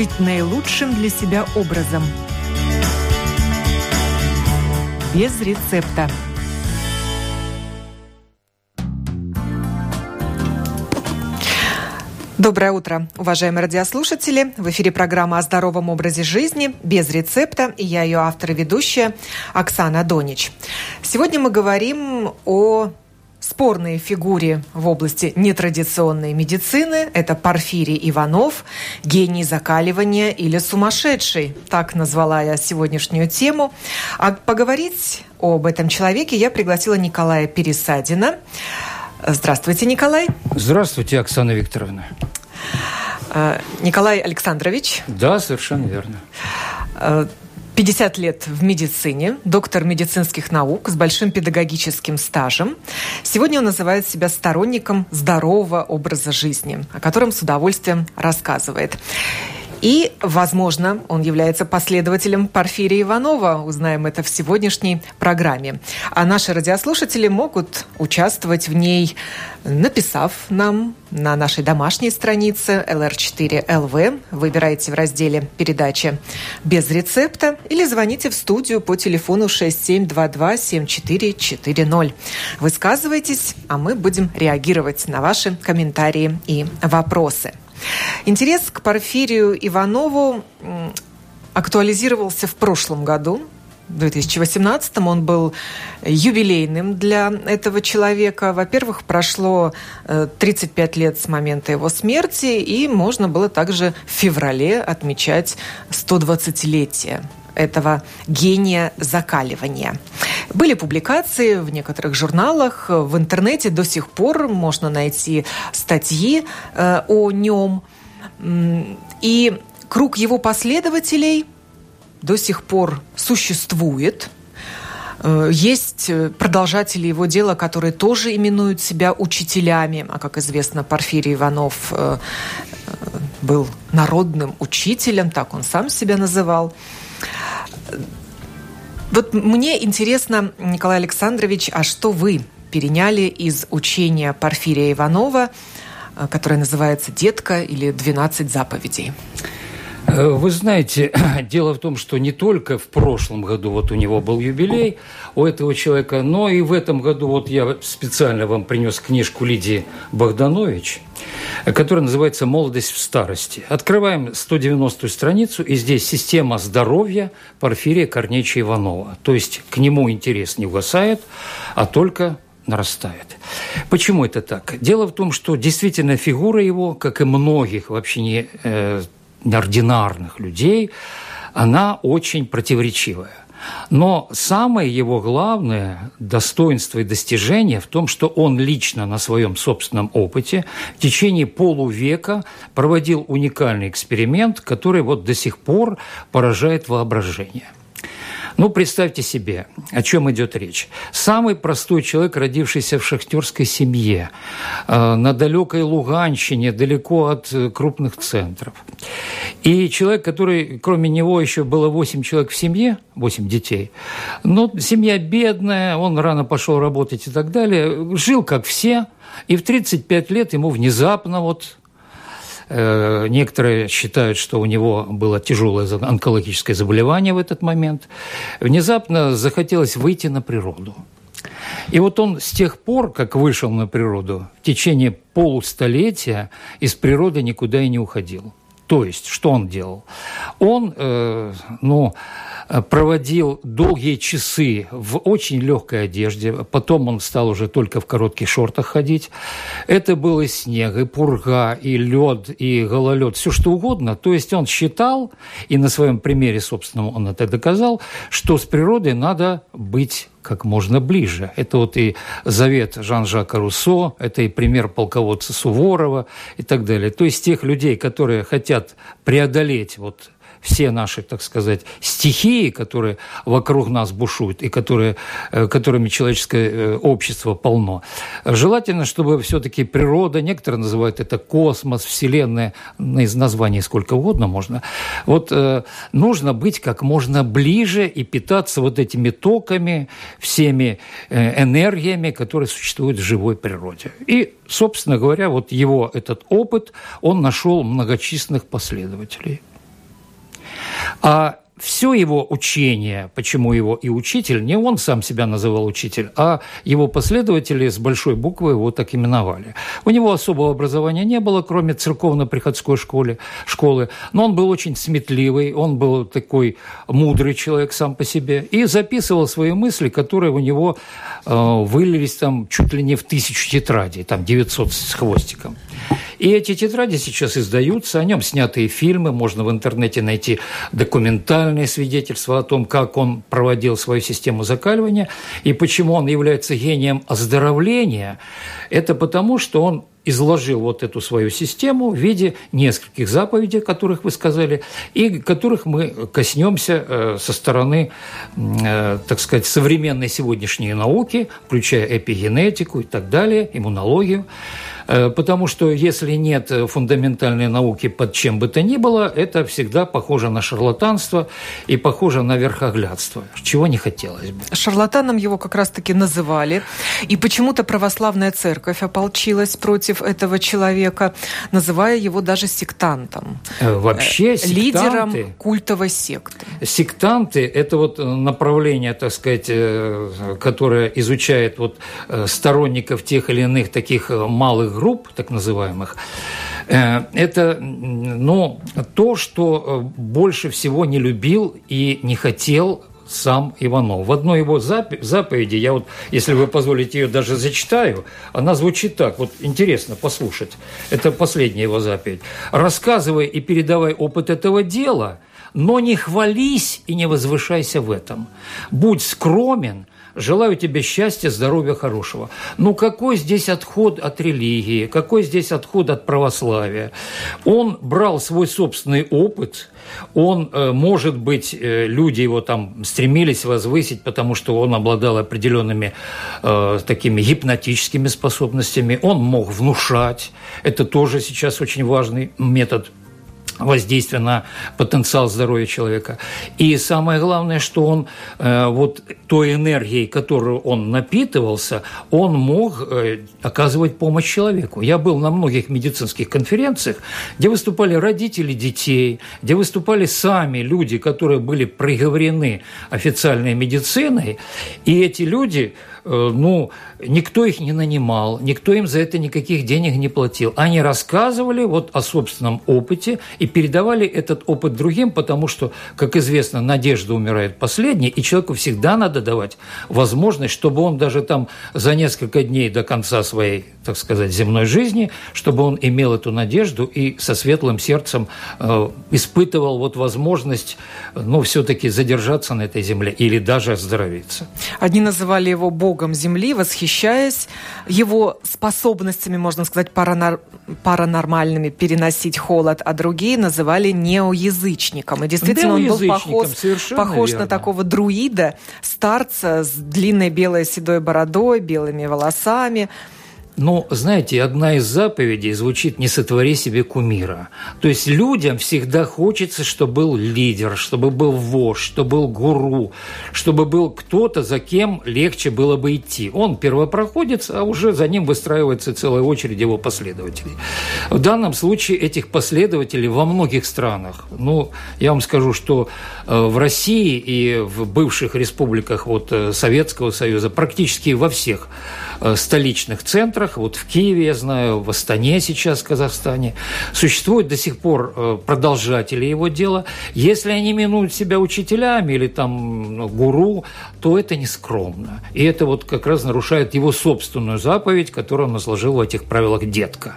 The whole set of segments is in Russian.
жить наилучшим для себя образом. Без рецепта. Доброе утро, уважаемые радиослушатели. В эфире программа о здоровом образе жизни без рецепта. И я ее автор и ведущая Оксана Донич. Сегодня мы говорим о спорной фигуре в области нетрадиционной медицины. Это Порфирий Иванов, гений закаливания или сумасшедший. Так назвала я сегодняшнюю тему. А поговорить об этом человеке я пригласила Николая Пересадина. Здравствуйте, Николай. Здравствуйте, Оксана Викторовна. Э, Николай Александрович. Да, совершенно верно. 50 э, лет в медицине, доктор медицинских наук с большим педагогическим стажем. Сегодня он называет себя сторонником здорового образа жизни, о котором с удовольствием рассказывает. И, возможно, он является последователем Порфирия Иванова. Узнаем это в сегодняшней программе. А наши радиослушатели могут участвовать в ней, написав нам на нашей домашней странице LR4LV. Выбирайте в разделе «Передача без рецепта» или звоните в студию по телефону 6722-7440. Высказывайтесь, а мы будем реагировать на ваши комментарии и вопросы. Интерес к Порфирию Иванову актуализировался в прошлом году, в 2018 он был юбилейным для этого человека. Во-первых, прошло 35 э, лет с момента его смерти, и можно было также в феврале отмечать 120-летие этого гения закаливания. Были публикации в некоторых журналах, в интернете до сих пор можно найти статьи э, о нем. И круг его последователей до сих пор существует. Э, есть продолжатели его дела, которые тоже именуют себя учителями. А, как известно, Порфирий Иванов э, был народным учителем, так он сам себя называл. Вот мне интересно, Николай Александрович, а что вы переняли из учения Порфирия Иванова, э, которое называется «Детка» или «12 заповедей»? Э, вы знаете, дело в том, что не только в прошлом году вот у него был юбилей у этого человека, но и в этом году вот я специально вам принес книжку Лидии Богданович, которая называется «Молодость в старости». Открываем 190-ю страницу, и здесь система здоровья Порфирия Корнеича Иванова. То есть к нему интерес не угасает, а только нарастает. Почему это так? Дело в том, что действительно фигура его, как и многих вообще не э, неординарных людей, она очень противоречивая. Но самое его главное достоинство и достижение в том, что он лично на своем собственном опыте в течение полувека проводил уникальный эксперимент, который вот до сих пор поражает воображение – ну, представьте себе, о чем идет речь. Самый простой человек, родившийся в шахтерской семье, э, на далекой Луганщине, далеко от э, крупных центров. И человек, который, кроме него, еще было 8 человек в семье, 8 детей. Но семья бедная, он рано пошел работать и так далее. Жил, как все, и в 35 лет ему внезапно вот некоторые считают, что у него было тяжелое онкологическое заболевание в этот момент. Внезапно захотелось выйти на природу. И вот он с тех пор, как вышел на природу, в течение полустолетия из природы никуда и не уходил. То есть, что он делал? Он, э, ну, проводил долгие часы в очень легкой одежде. Потом он стал уже только в коротких шортах ходить. Это был и снег, и пурга, и лед, и гололед, все что угодно. То есть он считал, и на своем примере, собственно, он это доказал, что с природой надо быть как можно ближе. Это вот и завет Жан-Жака Руссо, это и пример полководца Суворова и так далее. То есть тех людей, которые хотят преодолеть вот все наши, так сказать, стихии, которые вокруг нас бушуют и которые, э, которыми человеческое э, общество полно. Желательно, чтобы все-таки природа, некоторые называют это космос, Вселенная, из названий сколько угодно можно. Вот э, нужно быть как можно ближе и питаться вот этими токами, всеми энергиями, которые существуют в живой природе. И, собственно говоря, вот его этот опыт, он нашел многочисленных последователей. Uh, все его учение, почему его и учитель, не он сам себя называл учитель, а его последователи с большой буквы его так именовали. У него особого образования не было, кроме церковно-приходской школы, школы, но он был очень сметливый, он был такой мудрый человек сам по себе и записывал свои мысли, которые у него э, вылились там чуть ли не в тысячу тетрадей, там 900 с хвостиком. И эти тетради сейчас издаются, о нем снятые фильмы, можно в интернете найти документальные свидетельства о том, как он проводил свою систему закаливания и почему он является гением оздоровления. Это потому, что он изложил вот эту свою систему в виде нескольких заповедей, которых вы сказали, и которых мы коснемся э, со стороны, э, так сказать, современной сегодняшней науки, включая эпигенетику и так далее, иммунологию. Э, потому что если нет фундаментальной науки под чем бы то ни было, это всегда похоже на шарлатанство и похоже на верхоглядство, чего не хотелось бы. Шарлатаном его как раз-таки называли, и почему-то православная церковь ополчилась против этого человека, называя его даже сектантом. Э, вообще сектанты, Лидером культовой секты. Сектанты – это вот направление, так сказать, э, которое изучает вот сторонников тех или иных таких малых групп, так называемых, э, это ну, то, что э, больше всего не любил и не хотел сам Иванов. В одной его заповеди, я вот, если вы позволите, ее даже зачитаю, она звучит так, вот интересно послушать. Это последняя его заповедь. «Рассказывай и передавай опыт этого дела, но не хвались и не возвышайся в этом. Будь скромен, Желаю тебе счастья, здоровья, хорошего. Ну, какой здесь отход от религии? Какой здесь отход от православия? Он брал свой собственный опыт, он, э, может быть, э, люди его там стремились возвысить, потому что он обладал определенными э, такими гипнотическими способностями, он мог внушать, это тоже сейчас очень важный метод воздействия на потенциал здоровья человека. И самое главное, что он э, вот той энергией, которую он напитывался, он мог э, оказывать помощь человеку. Я был на многих медицинских конференциях, где выступали родители детей, где выступали сами люди, которые были приговорены официальной медициной, и эти люди ну, никто их не нанимал, никто им за это никаких денег не платил. Они рассказывали вот о собственном опыте и передавали этот опыт другим, потому что, как известно, надежда умирает последней, и человеку всегда надо давать возможность, чтобы он даже там за несколько дней до конца своей, так сказать, земной жизни, чтобы он имел эту надежду и со светлым сердцем э, испытывал вот возможность, ну, все-таки задержаться на этой земле или даже оздоровиться. Одни называли его Богом богом Земли, восхищаясь его способностями, можно сказать, паранор... паранормальными переносить холод, а другие называли неоязычником. И действительно, он был похож, похож на такого друида, старца с длинной белой седой бородой, белыми волосами. Ну, знаете, одна из заповедей звучит «не сотвори себе кумира». То есть людям всегда хочется, чтобы был лидер, чтобы был вождь, чтобы был гуру, чтобы был кто-то, за кем легче было бы идти. Он первопроходец, а уже за ним выстраивается целая очередь его последователей. В данном случае этих последователей во многих странах, ну, я вам скажу, что э, в России и в бывших республиках вот, э, Советского Союза, практически во всех Э, столичных центрах, вот в Киеве, я знаю, в Астане сейчас, в Казахстане, существуют до сих пор э, продолжатели его дела. Если они минуют себя учителями или там ну, гуру, то это не скромно. И это вот как раз нарушает его собственную заповедь, которую он изложил в этих правилах «детка».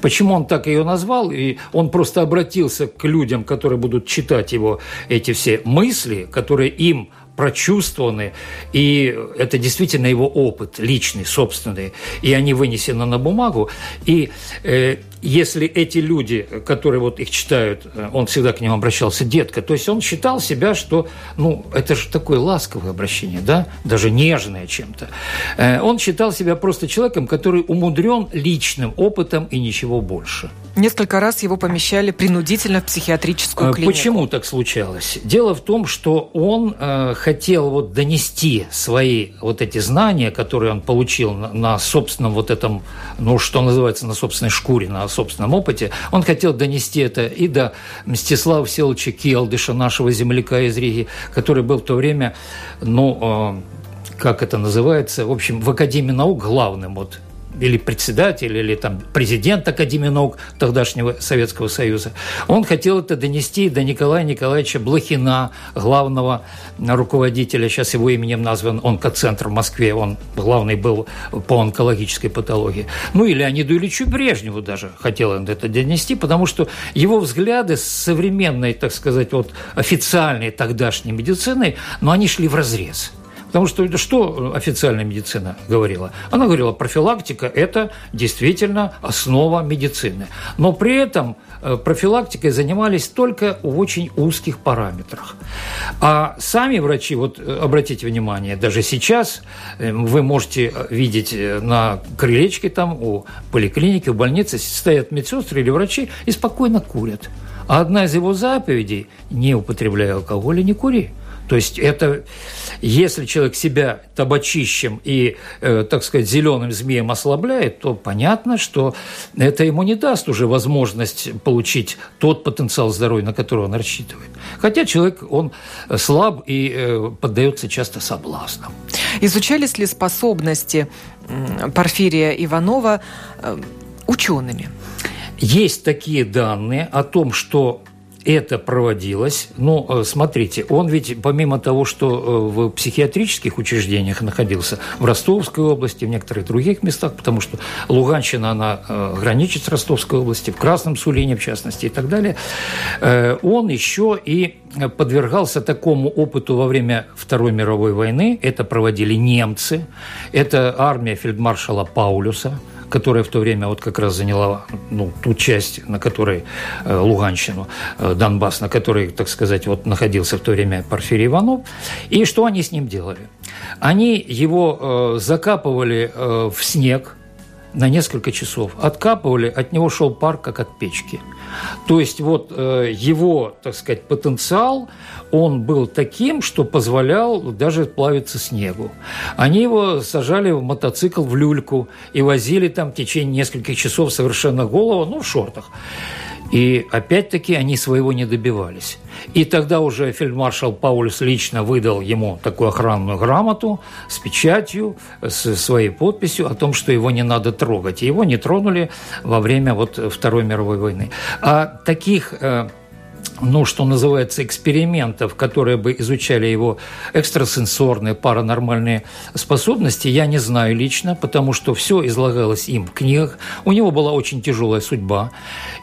Почему он так ее назвал? И он просто обратился к людям, которые будут читать его эти все мысли, которые им прочувствованы, и это действительно его опыт личный, собственный, и они вынесены на бумагу. И э, если эти люди, которые вот их читают, э, он всегда к ним обращался детка, то есть он считал себя, что, ну, это же такое ласковое обращение, да, даже нежное чем-то. Э, он считал себя просто человеком, который умудрен личным опытом и ничего больше. Несколько раз его помещали принудительно в психиатрическую клинику. Почему так случалось? Дело в том, что он э, хотел вот донести свои вот эти знания, которые он получил на, на собственном вот этом, ну, что называется, на собственной шкуре, на собственном опыте. Он хотел донести это и до Мстислава Всеволодовича Келдыша, нашего земляка из Риги, который был в то время, ну, э, как это называется, в общем, в Академии наук главным вот или председатель, или там президент Академии наук тогдашнего Советского Союза. Он хотел это донести до Николая Николаевича Блохина, главного руководителя, сейчас его именем назван онкоцентр в Москве, он главный был по онкологической патологии. Ну и Леониду Ильичу Брежневу даже хотел он это донести, потому что его взгляды современной, так сказать, вот официальной тогдашней медициной, но они шли в разрез. Потому что что официальная медицина говорила? Она говорила, профилактика – это действительно основа медицины. Но при этом э, профилактикой занимались только в очень узких параметрах. А сами врачи, вот э, обратите внимание, даже сейчас э, вы можете видеть на крылечке там у поликлиники, у больницы стоят медсестры или врачи и спокойно курят. А одна из его заповедей – не употребляй алкоголь и не кури. То есть это, если человек себя табачищем и, э, так сказать, зеленым змеем ослабляет, то понятно, что это ему не даст уже возможность получить тот потенциал здоровья, на который он рассчитывает. Хотя человек, он слаб и э, поддается часто соблазнам. Изучались ли способности Порфирия Иванова э, учеными? Есть такие данные о том, что это проводилось. Ну, э, смотрите, он ведь помимо того, что э, в психиатрических учреждениях находился, в Ростовской области, в некоторых других местах, потому что Луганщина, она э, граничит с Ростовской областью, в Красном Сулине, в частности, и так далее, он еще и подвергался такому опыту во время Второй мировой войны. Это проводили немцы, это армия фельдмаршала Паулюса, которая в то время вот как раз заняла ну, ту часть, на которой э, Луганщину, э, Донбасс, на которой, так сказать, вот находился в то время Порфирий Иванов. И что они с ним делали? Они его э, закапывали в снег, на несколько часов. Откапывали, от него шел пар, как от печки. То есть вот э, его, так сказать, потенциал, он был таким, что позволял даже плавиться снегу. Они его сажали в мотоцикл в люльку и возили там в течение нескольких часов совершенно голову, ну, в шортах. И опять-таки они своего не добивались. И тогда уже фельдмаршал Паулюс лично выдал ему такую охранную грамоту с печатью, с своей подписью о том, что его не надо трогать. И его не тронули во время вот Второй мировой войны. А таких э, ну, что называется, экспериментов, которые бы изучали его экстрасенсорные, паранормальные способности, я не знаю лично, потому что все излагалось им в книгах. У него была очень тяжелая судьба.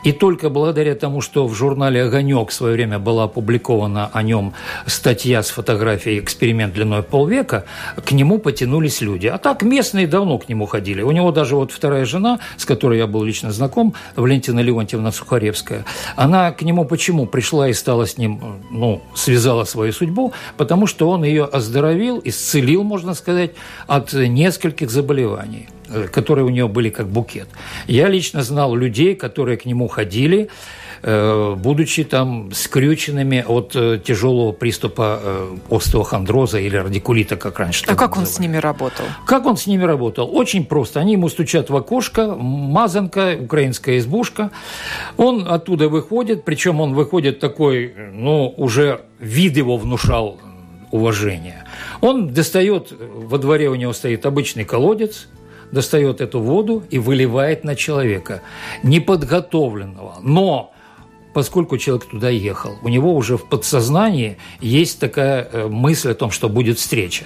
И только благодаря тому, что в журнале «Огонек» в свое время была опубликована о нем статья с фотографией «Эксперимент длиной полвека», к нему потянулись люди. А так местные давно к нему ходили. У него даже вот вторая жена, с которой я был лично знаком, Валентина Леонтьевна Сухаревская, она к нему почему пришла и стала с ним, ну, связала свою судьбу, потому что он ее оздоровил, исцелил, можно сказать, от нескольких заболеваний. Э, которые у него были как букет. Я лично знал людей, которые к нему ходили, будучи там скрюченными от э, тяжелого приступа остеохондроза или радикулита, как раньше. А как называли. он с ними работал? Как он с ними работал? Очень просто. Они ему стучат в окошко, мазанка, украинская избушка. Он оттуда выходит, причем он выходит такой, ну, уже вид его внушал уважение. Он достает, во дворе у него стоит обычный колодец, достает эту воду и выливает на человека, неподготовленного, но поскольку человек туда ехал. У него уже в подсознании есть такая э, мысль о том, что будет встреча.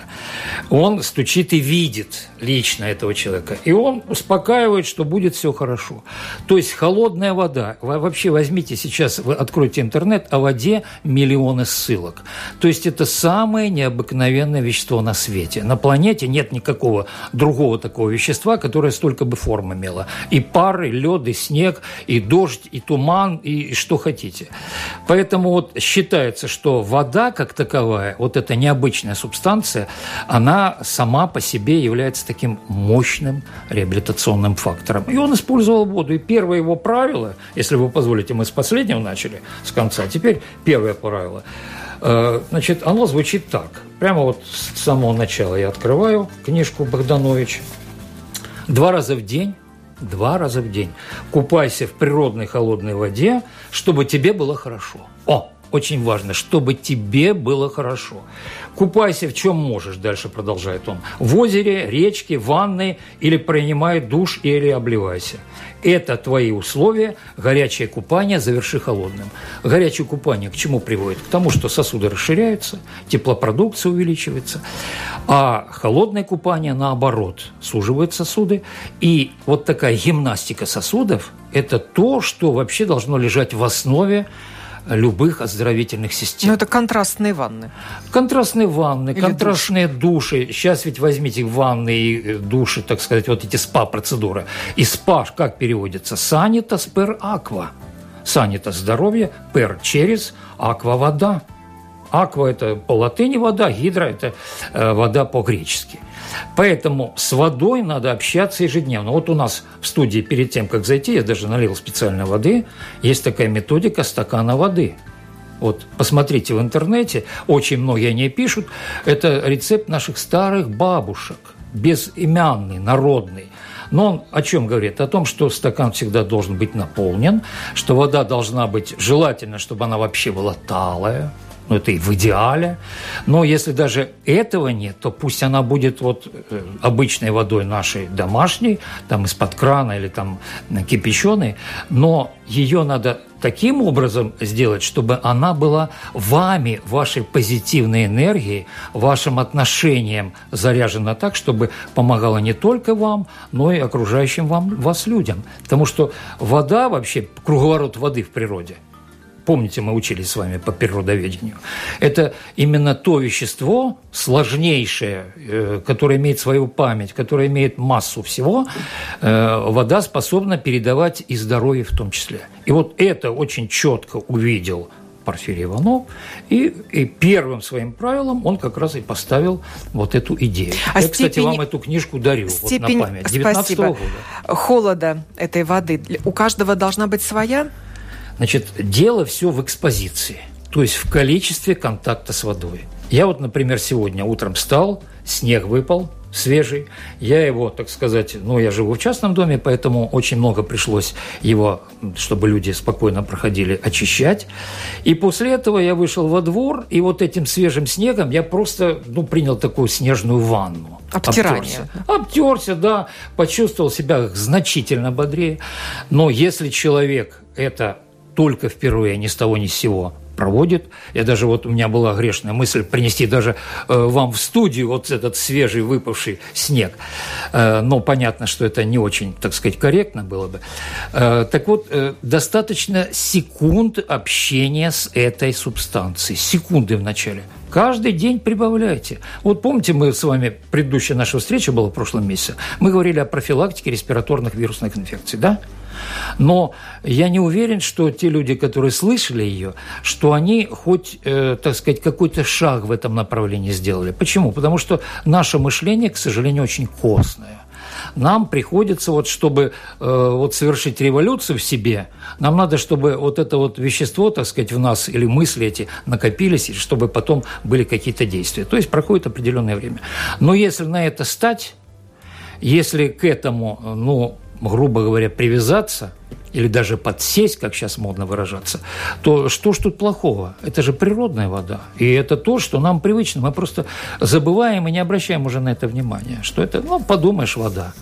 Он стучит и видит лично этого человека. И он успокаивает, что будет все хорошо. То есть холодная вода. Вообще возьмите сейчас, вы откройте интернет, о воде миллионы ссылок. То есть это самое необыкновенное вещество на свете. На планете нет никакого другого такого вещества, которое столько бы форм имело. И пар, и лед, и снег, и дождь, и туман, и что хотите. Поэтому вот считается, что вода как таковая, вот эта необычная субстанция, она сама по себе является таким мощным реабилитационным фактором. И он использовал воду. И первое его правило, если вы позволите, мы с последнего начали, с конца, теперь первое правило – Э, значит, оно звучит так. Прямо вот с самого начала я открываю книжку Богдановича. Два раза в день два раза в день. Купайся в природной холодной воде, чтобы тебе было хорошо. О, очень важно, чтобы тебе было хорошо. Купайся в чем можешь, дальше продолжает он. В озере, речке, ванной или принимай душ или обливайся. Это твои условия. Горячее купание заверши холодным. Горячее купание к чему приводит? К тому, что сосуды расширяются, теплопродукция увеличивается. А холодное купание, наоборот, суживает сосуды. И вот такая гимнастика сосудов – это то, что вообще должно лежать в основе любых оздоровительных систем. Но это контрастные ванны. Контрастные ванны, Или контрастные душ. души. Сейчас ведь возьмите ванны и э, души, так сказать, вот эти спа-процедуры. И спа как переводится? Санитас пер аква. Санитас – здоровье, пер – через, аква – вода. Аква – это по латыни вода, гидра – это э, вода по-гречески – Поэтому с водой надо общаться ежедневно. Вот у нас в студии перед тем, как зайти, я даже налил специально воды, есть такая методика стакана воды. Вот посмотрите в интернете, очень многие о ней пишут. Это рецепт наших старых бабушек, безымянный, народный. Но он о чем говорит? О том, что стакан всегда должен быть наполнен, что вода должна быть желательно, чтобы она вообще была талая, ну, это и в идеале. Но если даже этого нет, то пусть она будет вот э, обычной водой нашей домашней, там из-под крана или там кипяченой, но ее надо таким образом сделать, чтобы она была вами, вашей позитивной энергией, вашим отношением заряжена так, чтобы помогала не только вам, но и окружающим вам, вас людям. Потому что вода вообще, круговорот воды в природе – Помните, мы учились с вами по природоведению. Это именно то вещество, сложнейшее, э, которое имеет свою память, которое имеет массу всего, э, вода способна передавать и здоровье в том числе. И вот это очень четко увидел Порфирий Иванов, и, и первым своим правилом он как раз и поставил вот эту идею. А Я, степень... кстати, вам эту книжку дарю степень... вот на память. 19 -го года. Холода этой воды у каждого должна быть своя? Значит, дело все в экспозиции, то есть в количестве контакта с водой. Я вот, например, сегодня утром встал, снег выпал, свежий. Я его, так сказать, ну, я живу в частном доме, поэтому очень много пришлось его, чтобы люди спокойно проходили, очищать. И после этого я вышел во двор, и вот этим свежим снегом я просто, ну, принял такую снежную ванну. Обтирание. Обтерся. Обтерся, да, почувствовал себя значительно бодрее. Но если человек это только впервые, ни с того ни с сего проводит. Я даже вот у меня была грешная мысль принести даже э, вам в студию вот этот свежий выпавший снег. Э, но понятно, что это не очень, так сказать, корректно было бы. Э, так вот, э, достаточно секунд общения с этой субстанцией. Секунды в начале. Каждый день прибавляйте. Вот помните, мы с вами, предыдущая наша встреча была в прошлом месяце, мы говорили о профилактике респираторных вирусных инфекций, да? Но я не уверен, что те люди, которые слышали ее, что они хоть, э, так сказать, какой-то шаг в этом направлении сделали. Почему? Потому что наше мышление, к сожалению, очень костное нам приходится, вот, чтобы э, вот, совершить революцию в себе, нам надо, чтобы вот это вот вещество, так сказать, в нас или мысли эти накопились, и чтобы потом были какие-то действия. То есть проходит определенное время. Но если на это стать, если к этому, ну, грубо говоря, привязаться или даже подсесть, как сейчас модно выражаться, то что ж тут плохого? Это же природная вода. И это то, что нам привычно. Мы просто забываем и не обращаем уже на это внимания. Что это, ну, подумаешь, вода.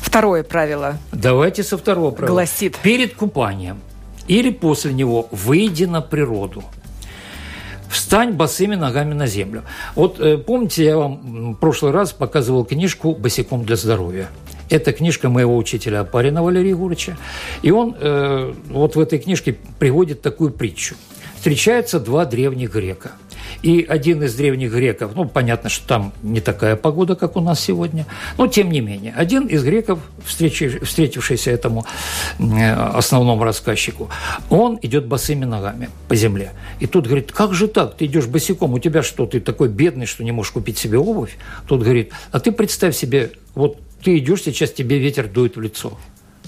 Второе правило. Давайте со второго правила. Гласит. Перед купанием или после него выйди на природу. Встань босыми ногами на землю. Вот э, помните, я вам в прошлый раз показывал книжку «Босиком для здоровья». Это книжка моего учителя Апарина Валерия Егоровича. И он э, вот в этой книжке приводит такую притчу. Встречаются два древних грека. И один из древних греков, ну, понятно, что там не такая погода, как у нас сегодня, но тем не менее, один из греков, встретившийся этому основному рассказчику, он идет босыми ногами по земле. И тут говорит, как же так, ты идешь босиком, у тебя что, ты такой бедный, что не можешь купить себе обувь? Тут говорит, а ты представь себе, вот ты идешь сейчас, тебе ветер дует в лицо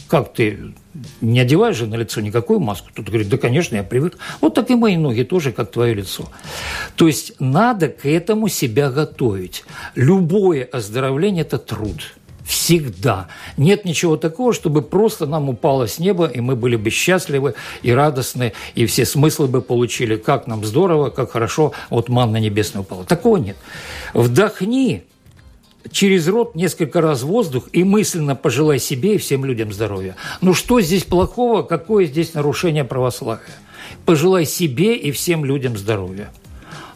как ты не одеваешь же на лицо никакую маску? Тут говорит, да, конечно, я привык. Вот так и мои ноги тоже, как твое лицо. То есть надо к этому себя готовить. Любое оздоровление – это труд. Всегда. Нет ничего такого, чтобы просто нам упало с неба, и мы были бы счастливы и радостны, и все смыслы бы получили, как нам здорово, как хорошо, вот манна небесная упала. Такого нет. Вдохни через рот несколько раз воздух и мысленно пожелай себе и всем людям здоровья. Ну что здесь плохого, какое здесь нарушение православия? Пожелай себе и всем людям здоровья.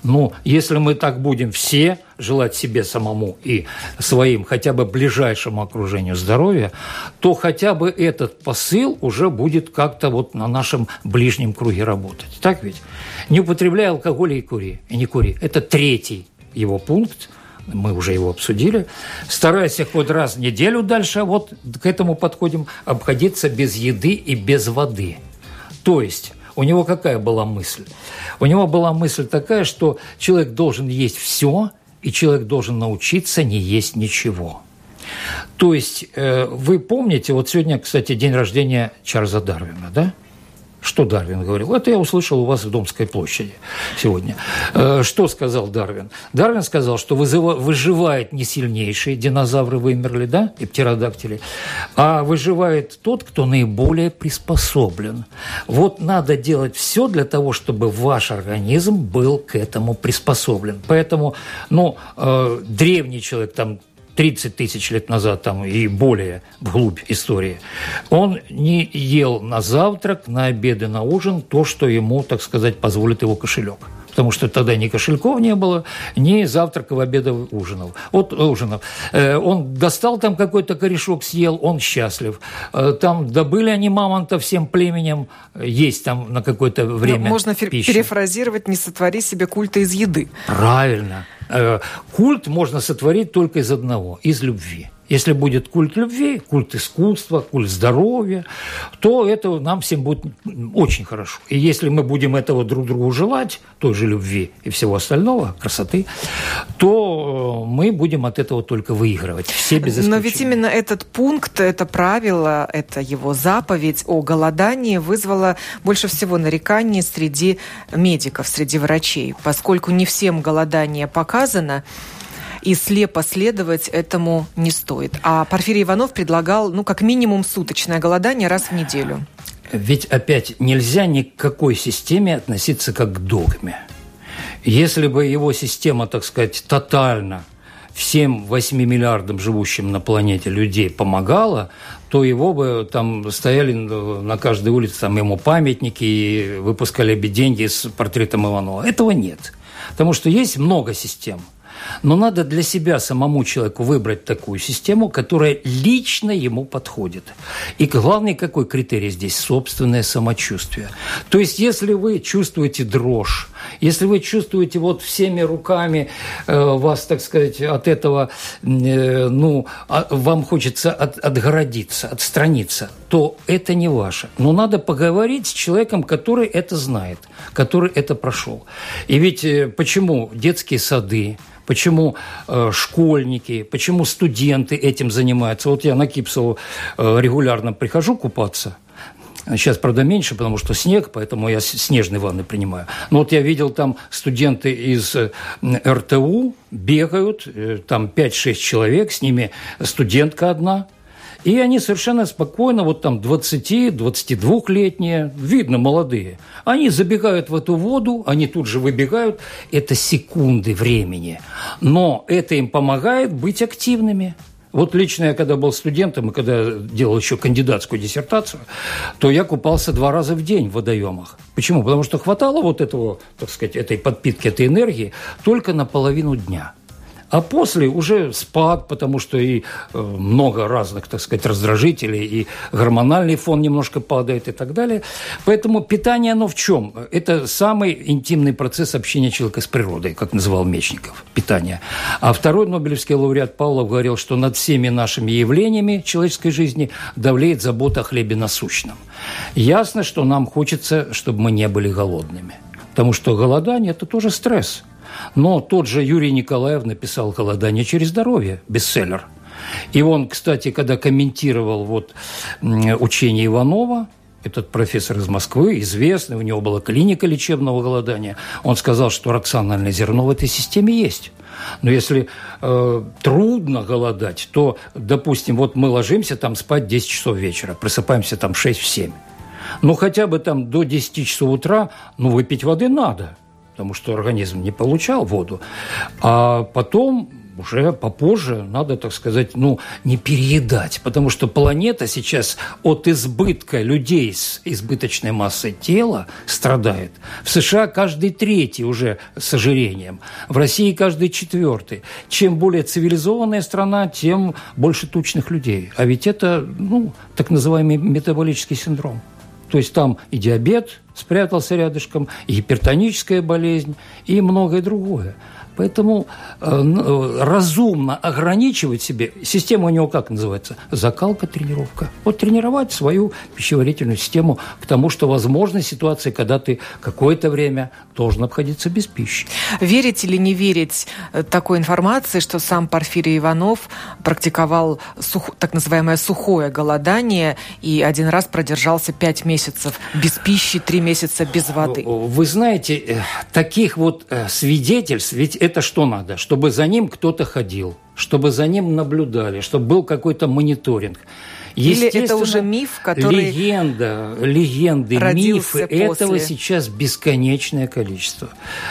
Ну, если мы так будем все желать себе самому и своим хотя бы ближайшему окружению здоровья, то хотя бы этот посыл уже будет как-то вот на нашем ближнем круге работать. Так ведь? Не употребляй алкоголь и кури. И не кури. Это третий его пункт – мы уже его обсудили. Старайся хоть раз в неделю дальше, вот к этому подходим, обходиться без еды и без воды. То есть у него какая была мысль? У него была мысль такая, что человек должен есть все, и человек должен научиться не есть ничего. То есть э, вы помните, вот сегодня, кстати, день рождения Чарльза Дарвина, да? Что Дарвин говорил? Это я услышал у вас в Домской площади сегодня. Э, что сказал Дарвин? Дарвин сказал, что выживает не сильнейшие, динозавры вымерли, да, и птеродактили, а выживает тот, кто наиболее приспособлен. Вот надо делать все для того, чтобы ваш организм был к этому приспособлен. Поэтому, ну, э, древний человек, там, 30 тысяч лет назад там, и более вглубь истории, он не ел на завтрак, на обед и на ужин то, что ему, так сказать, позволит его кошелек потому что тогда ни кошельков не было, ни завтраков, обедов, ужинов. Вот ужинов. Э, он достал там какой-то корешок, съел, он счастлив. Э, там добыли они мамонта всем племенем, есть там на какое-то ну, время Но Можно пищи. перефразировать «не сотвори себе культа из еды». Правильно. Э, культ можно сотворить только из одного – из любви. Если будет культ любви, культ искусства, культ здоровья, то это нам всем будет очень хорошо. И если мы будем этого друг другу желать, той же любви и всего остального, красоты, то э, мы будем от этого только выигрывать. Все без исключения. Но ведь именно этот пункт, это правило, это его заповедь о голодании вызвало больше всего нареканий среди медиков, среди врачей, поскольку не всем голодание показано, и слепо следовать этому не стоит. А Порфирий Иванов предлагал, ну, как минимум, суточное голодание раз в неделю. Ведь опять нельзя ни к какой системе относиться как к догме. Если бы его система, так сказать, тотально всем 8 миллиардам живущим на планете людей помогала, то его бы там стояли на каждой улице там ему памятники и выпускали бы деньги с портретом Иванова. Этого нет. Потому что есть много систем – но надо для себя самому человеку выбрать такую систему, которая лично ему подходит. И главный какой критерий здесь? Собственное самочувствие. То есть, если вы чувствуете дрожь, если вы чувствуете вот всеми руками э, вас, так сказать, от этого, э, ну, а, вам хочется от, отгородиться, отстраниться, то это не ваше. Но надо поговорить с человеком, который это знает, который это прошел. И ведь э, почему детские сады, почему э, школьники, почему студенты этим занимаются. Вот я на Кипсову э, регулярно прихожу купаться – Сейчас, правда, меньше, потому что снег, поэтому я снежные ванны принимаю. Но вот я видел там студенты из РТУ бегают, э, там 5-6 человек, с ними студентка одна – и они совершенно спокойно, вот там 20-22-летние, видно, молодые, они забегают в эту воду, они тут же выбегают. Это секунды времени. Но это им помогает быть активными. Вот лично я, когда был студентом и когда делал еще кандидатскую диссертацию, то я купался два раза в день в водоемах. Почему? Потому что хватало вот этого, так сказать, этой подпитки, этой энергии только на половину дня – А после уже спад, потому что и э, много разных, так сказать, раздражителей, и гормональный фон немножко падает и так далее. Поэтому питание, оно в чем? Это самый интимный процесс общения человека с природой, как называл Мечников, питание. А второй Нобелевский лауреат Павлов говорил, что над всеми нашими явлениями человеческой жизни давлеет забота о хлебе насущном. Ясно, что нам хочется, чтобы мы не были голодными. Потому что голодание – это тоже стресс. Но тот же Юрий Николаев написал «Голодание через здоровье» – бестселлер. И он, кстати, когда комментировал вот учение Иванова, этот профессор из Москвы, известный, у него была клиника лечебного голодания, он сказал, что рациональное зерно в этой системе есть. Но если э, трудно голодать, то, допустим, вот мы ложимся там спать 10 часов вечера, просыпаемся там 6-7. Ну, хотя бы там до 10 часов утра, ну, выпить воды надо – потому что организм не получал воду. А потом уже попозже надо, так сказать, ну, не переедать, потому что планета сейчас от избытка людей с избыточной массой тела страдает. В США каждый третий уже с ожирением, в России каждый четвертый. Чем более цивилизованная страна, тем больше тучных людей. А ведь это, ну, так называемый метаболический синдром. То есть там и диабет спрятался рядышком, и гипертоническая болезнь, и многое другое. Поэтому э, э, разумно ограничивать себе, система у него как называется? Закалка, тренировка. Вот тренировать свою пищеварительную систему к тому, что возможны ситуации, когда ты какое-то время должен обходиться без пищи. Верить или не верить э, такой информации, что сам Порфирий Иванов практиковал сух, так называемое сухое голодание и один раз продержался пять месяцев без пищи, три месяца без воды? Вы знаете, таких вот свидетельств, ведь это что надо? Чтобы за ним кто-то ходил, чтобы за ним наблюдали, чтобы был какой-то мониторинг. Или это уже миф, который легенда, легенды, мифы после. этого сейчас бесконечное количество.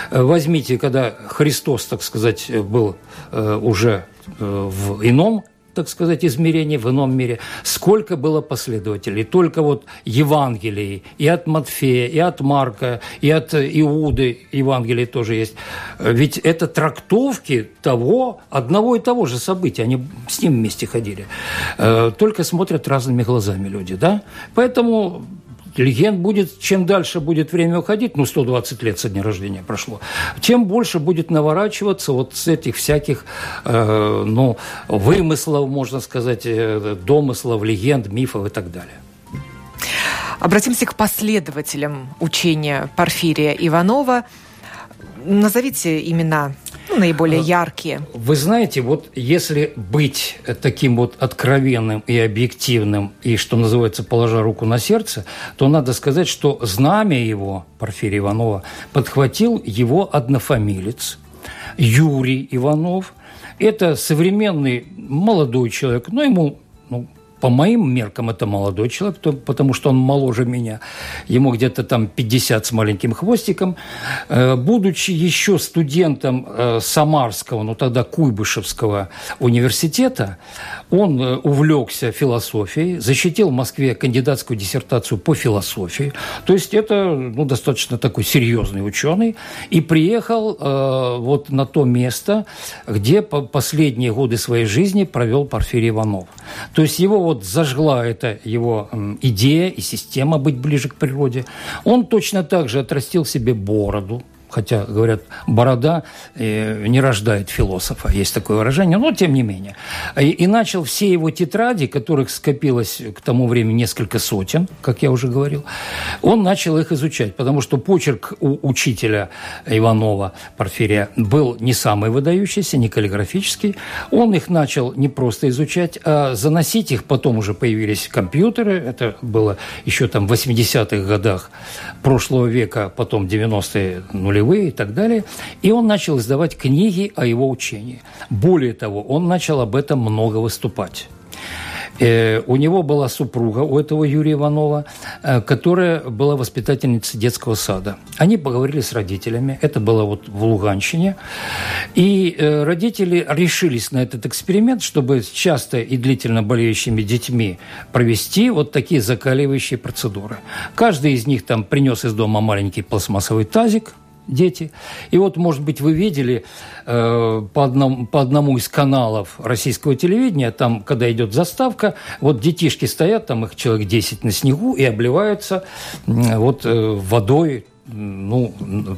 Э, возьмите, когда Христос, так сказать, был э, уже э, в ином так сказать, измерений в ином мире. Сколько было последователей. Только вот Евангелии и от Матфея, и от Марка, и от Иуды Евангелие тоже есть. Ведь это трактовки того, одного и того же события. Они с ним вместе ходили. Э, только смотрят разными глазами люди, да? Поэтому легенд будет, чем дальше будет время уходить, ну, 120 лет со дня рождения прошло, тем больше будет наворачиваться вот с этих всяких, э, ну, вымыслов, можно сказать, э, домыслов, легенд, мифов и так далее. Обратимся к последователям учения Порфирия Иванова. Назовите имена наиболее яркие? Вы знаете, вот если быть таким вот откровенным и объективным, и, что называется, положа руку на сердце, то надо сказать, что знамя его, Порфирия Иванова, подхватил его однофамилец Юрий Иванов. Это современный молодой человек, но ему по моим меркам это молодой человек, потому что он моложе меня. Ему где-то там 50 с маленьким хвостиком. Э, будучи еще студентом э, Самарского, ну тогда Куйбышевского университета, он э, увлекся философией, защитил в Москве кандидатскую диссертацию по философии. То есть это ну, достаточно такой серьезный ученый. И приехал вот на то место, где по последние годы своей жизни провел Порфирий Иванов. То есть его вот зажгла эта его идея и система быть ближе к природе. Он точно так же отрастил себе бороду, хотя, говорят, борода э, не рождает философа, есть такое выражение, но тем не менее. И, и начал все его тетради, которых скопилось к тому времени несколько сотен, как я уже говорил, он начал их изучать, потому что почерк у учителя Иванова Порфирия был не самый выдающийся, не каллиграфический. Он их начал не просто изучать, а заносить их, потом уже появились компьютеры, это было еще там в 80-х годах прошлого века, потом 90-е нулевые нулевые и так далее. И он начал издавать книги о его учении. Более того, он начал об этом много выступать. Э, у него была супруга, у этого Юрия Иванова, э, которая была воспитательницей детского сада. Они поговорили с родителями, это было вот в Луганщине, и э, родители решились на этот эксперимент, чтобы с часто и длительно болеющими детьми провести вот такие закаливающие процедуры. Каждый из них там принес из дома маленький пластмассовый тазик – дети. И вот, может быть, вы видели э, по, одному, по одному из каналов российского телевидения, там, когда идет заставка, вот детишки стоят, там их человек 10 на снегу и обливаются э, вот э, водой ну,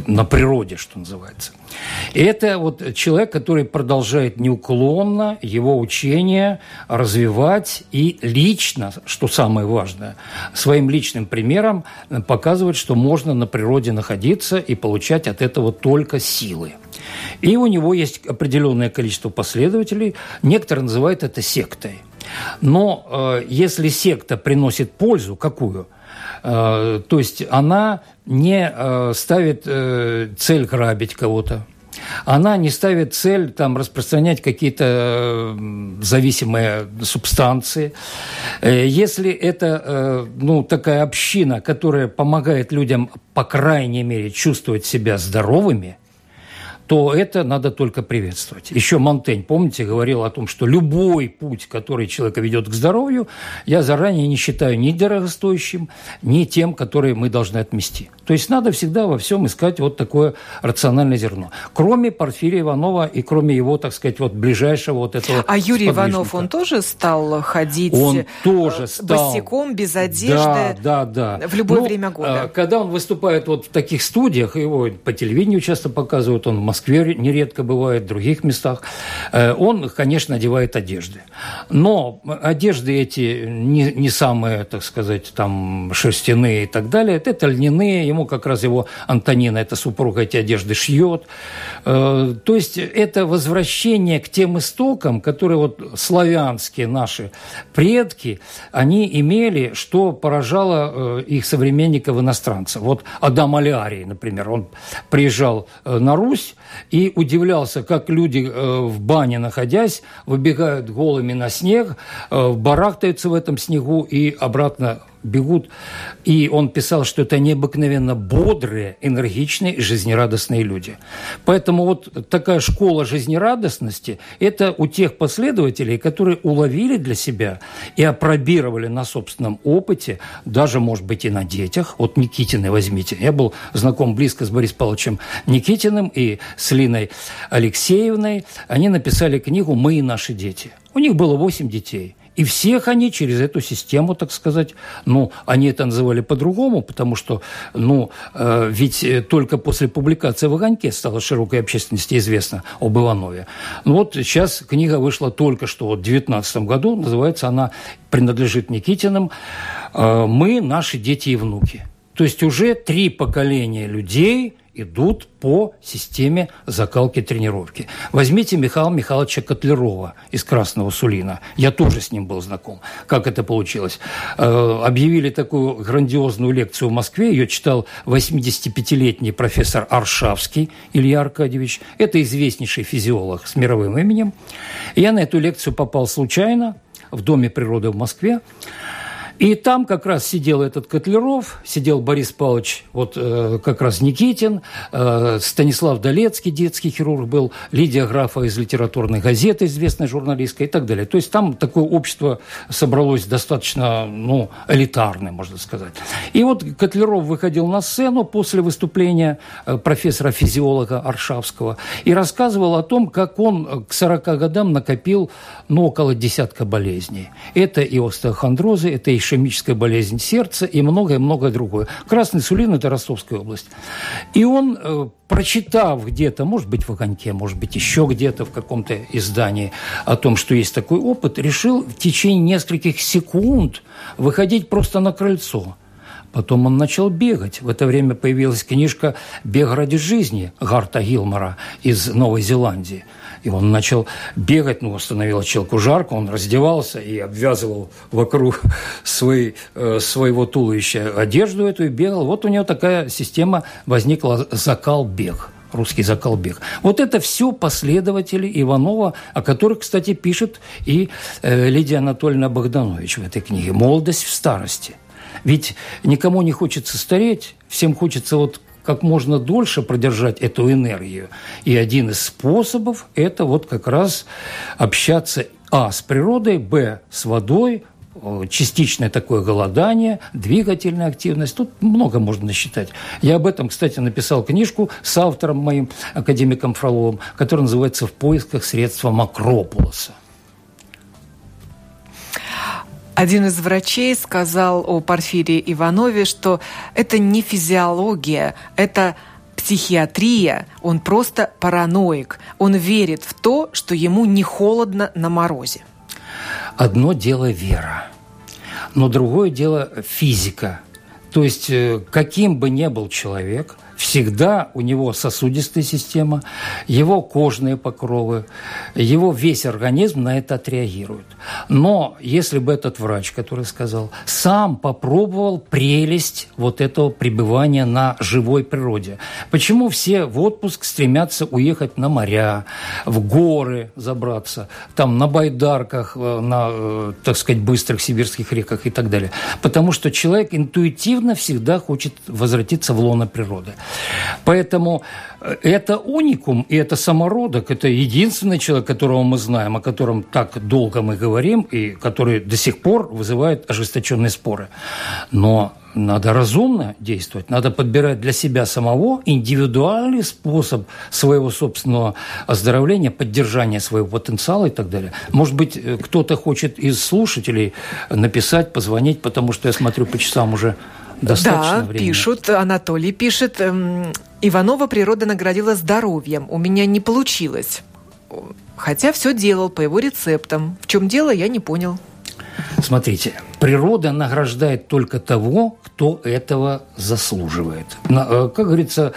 на природе, что называется. И это вот человек, который продолжает неуклонно его учение развивать и лично, что самое важное, своим личным примером показывать, что можно на природе находиться и получать от этого только силы. И у него есть определенное количество последователей. Некоторые называют это сектой. Но э, если секта приносит пользу, какую – то есть она не э, ставит э, цель грабить кого-то. Она не ставит цель там, распространять какие-то зависимые субстанции. Если это ну, такая община, которая помогает людям, по крайней мере, чувствовать себя здоровыми – то это надо только приветствовать. Еще Монтень, помните, говорил о том, что любой путь, который человека ведет к здоровью, я заранее не считаю ни дорогостоящим, ни тем, который мы должны отмести. То есть надо всегда во всем искать вот такое рациональное зерно. Кроме Порфирия Иванова и кроме его, так сказать, вот ближайшего вот этого А Юрий Иванов, он тоже стал ходить он тоже э, стал... босиком, без одежды? Да, да, да. В любое ну, время года? А, когда он выступает вот в таких студиях, его по телевидению часто показывают, он в Москве Москве нередко бывает, в других местах, э, он, конечно, одевает одежды. Но одежды эти не, не самые, так сказать, там, шерстяные и так далее. Это льняные, ему как раз его Антонина, эта супруга, эти одежды шьет. Э, то есть это возвращение к тем истокам, которые вот славянские наши предки, они имели, что поражало э, их современников иностранцев. Вот Адам Алиарий, например, он приезжал на Русь, и удивлялся, как люди э, в бане находясь, выбегают голыми на снег, э, барахтаются в этом снегу и обратно бегут. И он писал, что это необыкновенно бодрые, энергичные жизнерадостные люди. Поэтому вот такая школа жизнерадостности – это у тех последователей, которые уловили для себя и опробировали на собственном опыте, даже, может быть, и на детях. Вот Никитины возьмите. Я был знаком близко с Борисом Павловичем Никитиным и с Линой Алексеевной. Они написали книгу «Мы и наши дети». У них было восемь детей. И всех они через эту систему, так сказать, ну, они это называли по-другому, потому что, ну, э, ведь только после публикации в «Огоньке» стало широкой общественности известно об Иванове. Ну, вот сейчас книга вышла только что вот в 2019 году, называется она, принадлежит Никитиным э, «Мы, наши дети и внуки». То есть уже три поколения людей идут по системе закалки тренировки. Возьмите Михаила Михайловича Котлерова из Красного Сулина. Я тоже с ним был знаком. Как это получилось? Э, объявили такую грандиозную лекцию в Москве. Ее читал 85-летний профессор Аршавский Илья Аркадьевич. Это известнейший физиолог с мировым именем. Я на эту лекцию попал случайно в Доме природы в Москве. И там как раз сидел этот Котлеров, сидел Борис Павлович, вот э, как раз Никитин, э, Станислав Долецкий, детский хирург был, Лидия Графа из литературной газеты, известной журналистской и так далее. То есть там такое общество собралось достаточно, ну, элитарное, можно сказать. И вот Котлеров выходил на сцену после выступления э, профессора-физиолога Аршавского и рассказывал о том, как он к 40 годам накопил, ну, около десятка болезней. Это и остеохондрозы, это и ишемическая болезнь сердца и многое-многое другое. Красный Сулин – это Ростовская область. И он, э, прочитав где-то, может быть, в «Огоньке», может быть, еще где-то в каком-то издании о том, что есть такой опыт, решил в течение нескольких секунд выходить просто на крыльцо. Потом он начал бегать. В это время появилась книжка «Бег ради жизни» Гарта Гилмора из Новой Зеландии – и он начал бегать, ну, становилось человеку жарко, он раздевался и обвязывал вокруг своей, э, своего туловища одежду эту и бегал. Вот у него такая система возникла закал-бег русский закалбег. Вот это все последователи Иванова, о которых, кстати, пишет и э, Лидия Анатольевна Богданович в этой книге «Молодость в старости». Ведь никому не хочется стареть, всем хочется вот как можно дольше продержать эту энергию. И один из способов – это вот как раз общаться, а, с природой, б, с водой, частичное такое голодание, двигательная активность. Тут много можно насчитать. Я об этом, кстати, написал книжку с автором моим, академиком Фроловым, которая называется «В поисках средства Макропулоса». Один из врачей сказал о Порфирии Иванове, что это не физиология, это психиатрия, он просто параноик. Он верит в то, что ему не холодно на морозе. Одно дело вера, но другое дело физика. То есть, э, каким бы ни был человек – всегда у него сосудистая система, его кожные покровы, его весь организм на это отреагирует. Но если бы этот врач, который сказал, сам попробовал прелесть вот этого пребывания на живой природе. Почему все в отпуск стремятся уехать на моря, в горы забраться, там на байдарках, э, на, э, так сказать, быстрых сибирских реках и так далее? Потому что человек интуитивно всегда хочет возвратиться в лоно природы. Поэтому э, это уникум, и это самородок, это единственный человек, которого мы знаем, о котором так долго мы говорим, и который до сих пор вызывает ожесточенные споры. Но надо разумно действовать, надо подбирать для себя самого индивидуальный способ своего собственного оздоровления, поддержания своего потенциала и так далее. Может быть, э, кто-то хочет из слушателей написать, позвонить, потому что я смотрю по часам уже достаточно да, времени. пишут, Анатолий пишет, эм, Иванова природа наградила здоровьем, у меня не получилось. Хотя все делал по его рецептам. В чем дело, я не понял. Смотрите, природа награждает только того, кто этого заслуживает. Э, как говорится,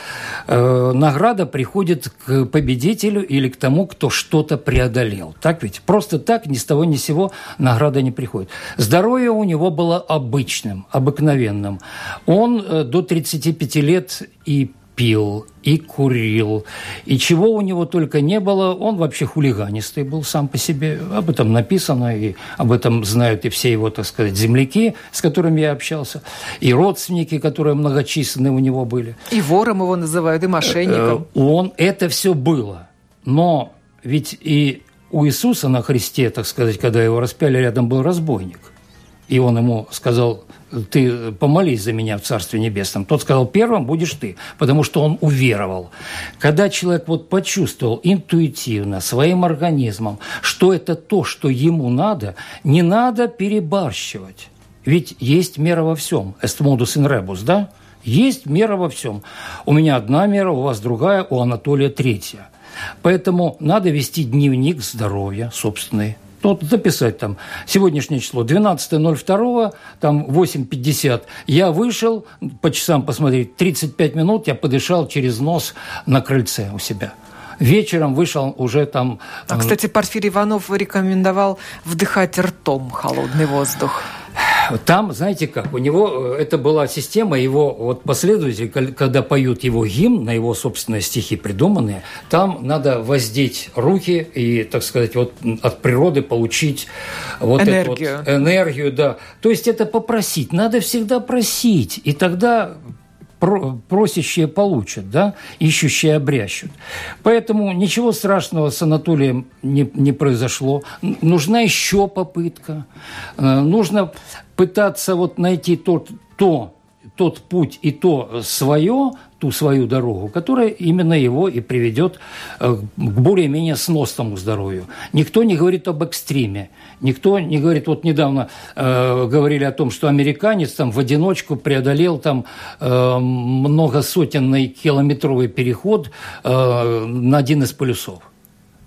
э, награда приходит к победителю или к тому, кто что-то преодолел. Так ведь? Просто так ни с того ни с сего награда не приходит. Здоровье у него было обычным, обыкновенным. Он э, до 35 лет и пил, и курил, и чего у него только не было. Он вообще хулиганистый был сам по себе. Об этом написано, и об этом знают и все его, так сказать, земляки, с которыми я общался, и родственники, которые многочисленные у него были. И вором его называют, и мошенником. Э, он, это все было. Но ведь и у Иисуса на Христе, так сказать, когда его распяли, рядом был разбойник. И он ему сказал, ты помолись за меня в Царстве Небесном. Тот сказал, первым будешь ты, потому что он уверовал. Когда человек вот почувствовал интуитивно, своим организмом, что это то, что ему надо, не надо перебарщивать. Ведь есть мера во всем. Est modus in rebus, да? Есть мера во всем. У меня одна мера, у вас другая, у Анатолия третья. Поэтому надо вести дневник здоровья собственный, ну, вот записать там сегодняшнее число 12.02, там 8.50. Я вышел, по часам посмотреть, 35 минут я подышал через нос на крыльце у себя вечером вышел уже там... А, кстати, Порфирий Иванов рекомендовал вдыхать ртом холодный воздух. Там, знаете как, у него э, это была система, его вот последователи, когда поют его гимн, на его собственные стихи придуманные, там надо воздеть руки и, так сказать, вот от природы получить вот энергию. эту вот энергию, да. То есть это попросить, надо всегда просить, и тогда просящие получат, да, ищущие обрящут. Поэтому ничего страшного с Анатолием не, не произошло. Нужна еще попытка. Э, нужно пытаться вот найти тот, то, тот путь и то свое, ту свою дорогу, которая именно его и приведет э, к более-менее сносному здоровью. Никто не говорит об экстриме. Никто не говорит, вот недавно э, говорили о том, что американец там в одиночку преодолел там э, многосотенный километровый переход э, на один из полюсов.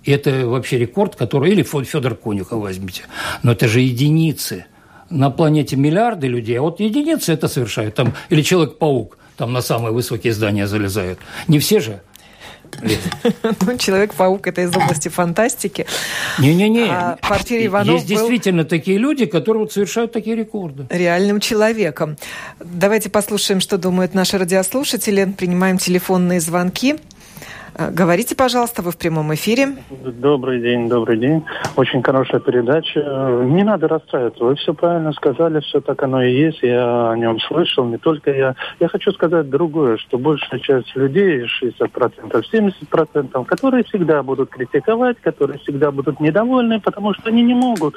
И это вообще рекорд, который... Или Федор Конюхов возьмите. Но это же единицы. На планете миллиарды людей, а вот единицы это совершают. Там, или Человек-паук – там на самые высокие здания залезают. Не все же ну, Человек-паук это из области фантастики. Не-не-не. А Иванов Есть действительно такие люди, которые вот совершают такие рекорды. Реальным человеком. Давайте послушаем, что думают наши радиослушатели. Принимаем телефонные звонки. Э, говорите, пожалуйста, вы в прямом эфире. Добрый день, добрый день. Очень хорошая передача. Не надо расстраиваться. Вы все правильно сказали, все так оно и есть. Я о нем слышал, не только я. Я хочу сказать другое, что большая часть людей, 60%, 70%, которые всегда будут критиковать, которые всегда будут недовольны, потому что они не могут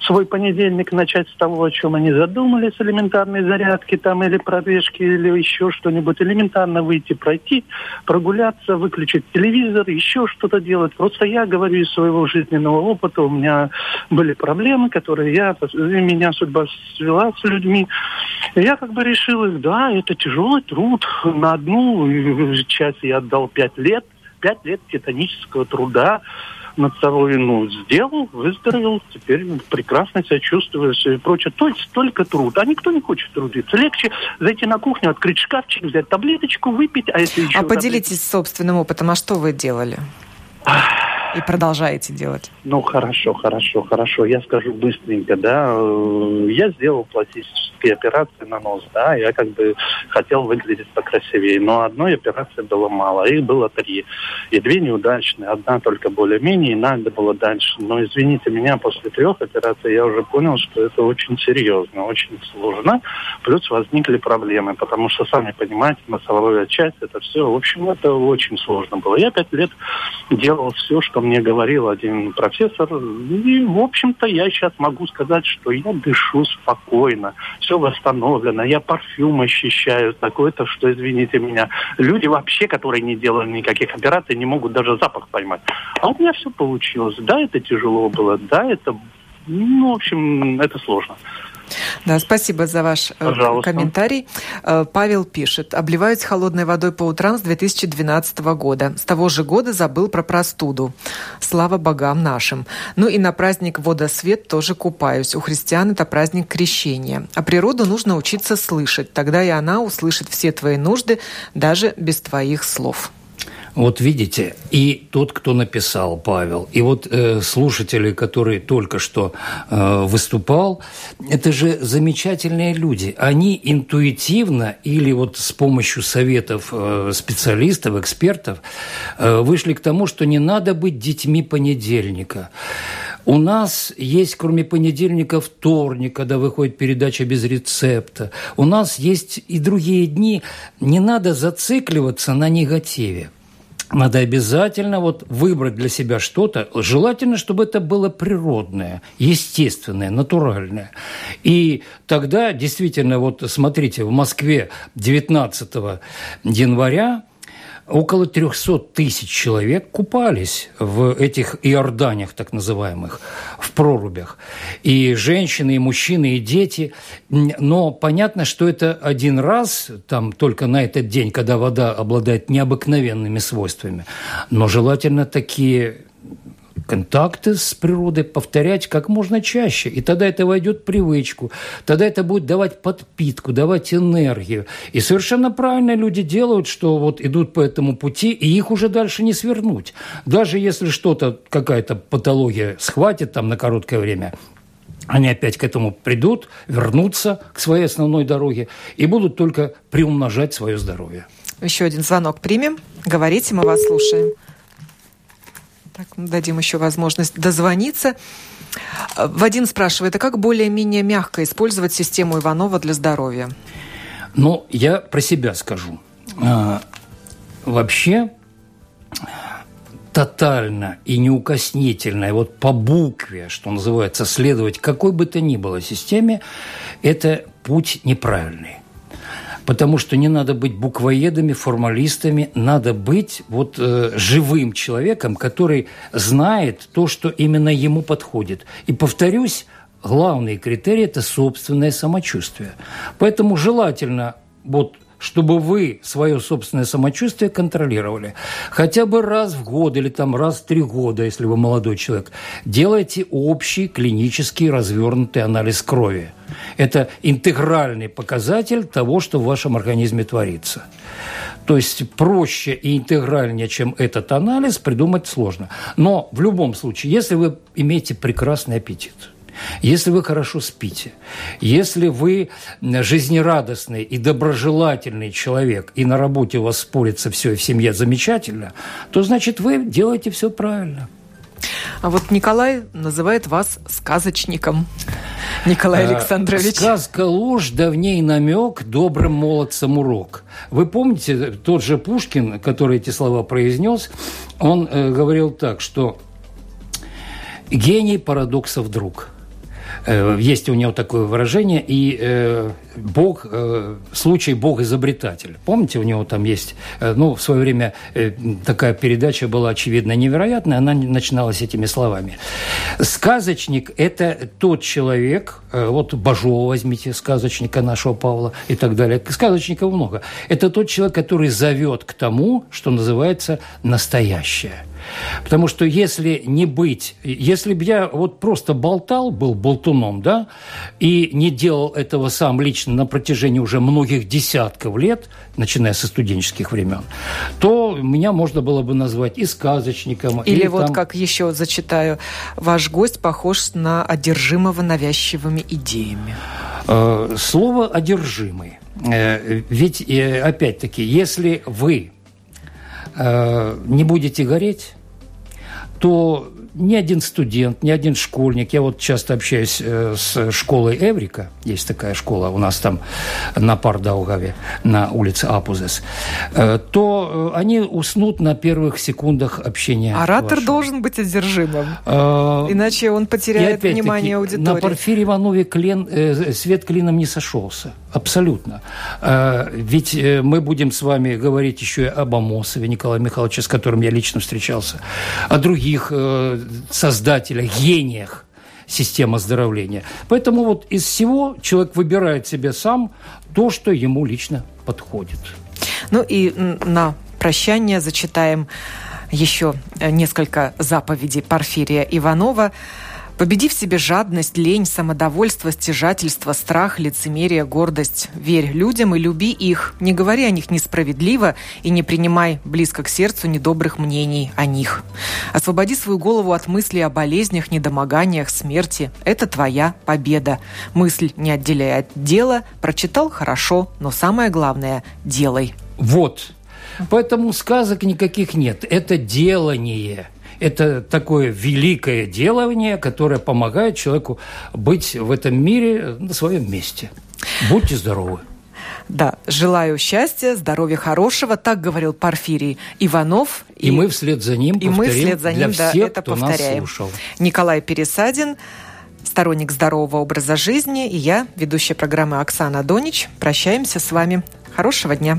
свой понедельник начать с того, о чем они задумали, с элементарной зарядки там или пробежки, или еще что-нибудь. Элементарно выйти, пройти, прогуляться, выключить телевизор, еще что-то делать. Просто я говорю из своего жизненного опыта, у меня были проблемы, которые я, меня судьба свела с людьми. И я как бы решил их, да, это тяжелый труд. На одну часть я отдал пять лет, пять лет титанического труда над собой, ну, сделал, выздоровел, теперь прекрасно себя чувствую и прочее. То есть только труд, а никто не хочет трудиться. Легче зайти на кухню, открыть шкафчик, взять таблеточку, выпить, а если еще... А поделитесь собственным опытом, а что вы делали? И продолжаете делать? Ну, хорошо, хорошо, хорошо. Я скажу быстренько, да. Э, я сделал пластические операции на нос, да. Я как бы хотел выглядеть покрасивее. Но одной операции было мало. Их было три. И две неудачные. Одна только более-менее, и надо было дальше. Но, извините меня, после трех операций я уже понял, что это очень серьезно, очень сложно. Плюс возникли проблемы, потому что, сами понимаете, носовая часть, это все, в общем, это очень сложно было. Я пять лет делал все, что мне говорил один профессор. И, в общем-то, я сейчас могу сказать, что я дышу спокойно, все восстановлено, я парфюм ощущаю такой-то, что, извините меня, люди вообще, которые не делали никаких операций, не могут даже запах поймать. А у меня все получилось. Да, это тяжело было, да, это, ну, в общем, это сложно. Да, спасибо за ваш э, Пожалуйста. комментарий. Э, Павел пишет. Обливаюсь холодной водой по утрам с 2012 года. С того же года забыл про простуду. Слава богам нашим. Ну и на праздник водосвет тоже купаюсь. У христиан это праздник крещения. А природу нужно учиться слышать. Тогда и она услышит все твои нужды, даже без твоих слов. Вот видите, и тот, кто написал, Павел, и вот э, слушатели, который только что э, выступал, это же замечательные люди. Они интуитивно или вот с помощью советов э, специалистов, экспертов э, вышли к тому, что не надо быть детьми понедельника. У нас есть, кроме понедельника, вторник, когда выходит передача без рецепта. У нас есть и другие дни. Не надо зацикливаться на негативе надо обязательно вот выбрать для себя что-то. Желательно, чтобы это было природное, естественное, натуральное. И тогда действительно, вот смотрите, в Москве 19 января около 300 тысяч человек купались в этих иорданиях, так называемых, в прорубях. И женщины, и мужчины, и дети. Но понятно, что это один раз, там только на этот день, когда вода обладает необыкновенными свойствами. Но желательно такие контакты с природой повторять как можно чаще. И тогда это войдет в привычку. Тогда это будет давать подпитку, давать энергию. И совершенно правильно люди делают, что вот идут по этому пути, и их уже дальше не свернуть. Даже если что-то, какая-то патология схватит там на короткое время, они опять к этому придут, вернутся к своей основной дороге и будут только приумножать свое здоровье. Еще один звонок примем. Говорите, мы вас слушаем. Так, дадим еще возможность дозвониться. Вадим спрашивает, а как более-менее мягко использовать систему Иванова для здоровья? Ну, я про себя скажу. А, вообще, тотально и неукоснительно, вот по букве, что называется, следовать какой бы то ни было системе, это путь неправильный потому что не надо быть буквоедами, формалистами, надо быть вот э, живым человеком, который знает то, что именно ему подходит. И повторюсь, главный критерий – это собственное самочувствие. Поэтому желательно вот чтобы вы свое собственное самочувствие контролировали. Хотя бы раз в год или там раз в три года, если вы молодой человек, делайте общий клинический развернутый анализ крови. Это интегральный показатель того, что в вашем организме творится. То есть проще и интегральнее, чем этот анализ, придумать сложно. Но в любом случае, если вы имеете прекрасный аппетит – если вы хорошо спите, если вы жизнерадостный и доброжелательный человек, и на работе у вас спорится все, и в семье замечательно, то значит вы делаете все правильно. А вот Николай называет вас сказочником. Николай а, Александрович. Сказка ложь, давней намек, добрым молодцам урок. Вы помните, тот же Пушкин, который эти слова произнес, он э, говорил так, что гений парадоксов друг – Э, есть у него такое выражение, и э, Бог, э, случай Бог-изобретатель. Помните, у него там есть, ну, в свое время такая передача была, очевидно, невероятная, она начиналась этими словами. Сказочник – это тот человек, вот Бажова возьмите, сказочника нашего Павла и так далее. Сказочников много. Это тот человек, который зовет к тому, что называется настоящее – Потому что если не быть, если бы я вот просто болтал, был болтуном, да, и не делал этого сам лично на протяжении уже многих десятков лет, начиная со студенческих времен, то меня можно было бы назвать и сказочником. Или, или вот там... как еще зачитаю, ваш гость похож на одержимого навязчивыми идеями. Э, слово «одержимый». Э, ведь, э, опять-таки, если вы не будете гореть, то ни один студент, ни один школьник, я вот часто общаюсь э, с школой Эврика, есть такая школа у нас там на Пардаугаве, на улице Апузес, э, то э, они уснут на первых секундах общения. Оратор вашего. должен быть одержимым, иначе он потеряет внимание аудитории. На Порфире Иванове клен, свет клином не сошелся, абсолютно. Ведь мы будем с вами говорить еще и об Амосове Николае Михайловиче, с которым я лично встречался, о других создателях, гениях системы оздоровления. Поэтому вот из всего человек выбирает себе сам то, что ему лично подходит. Ну и на прощание зачитаем еще несколько заповедей Порфирия Иванова – Победи в себе жадность, лень, самодовольство, стяжательство, страх, лицемерие, гордость. Верь людям и люби их. Не говори о них несправедливо и не принимай близко к сердцу недобрых мнений о них. Освободи свою голову от мыслей о болезнях, недомоганиях, смерти. Это твоя победа. Мысль не отделяй от дела. Прочитал – хорошо, но самое главное – делай. Вот. Поэтому сказок никаких нет. Это делание – это такое великое делание, которое помогает человеку быть в этом мире на своем месте. Будьте здоровы. Да, желаю счастья, здоровья хорошего, так говорил Порфирий Иванов. И, и мы вслед за ним и мы вслед за ним, для да, это кто повторяем. Нас слушал. Николай Пересадин, сторонник здорового образа жизни, и я, ведущая программы Оксана Донич. Прощаемся с вами. Хорошего дня.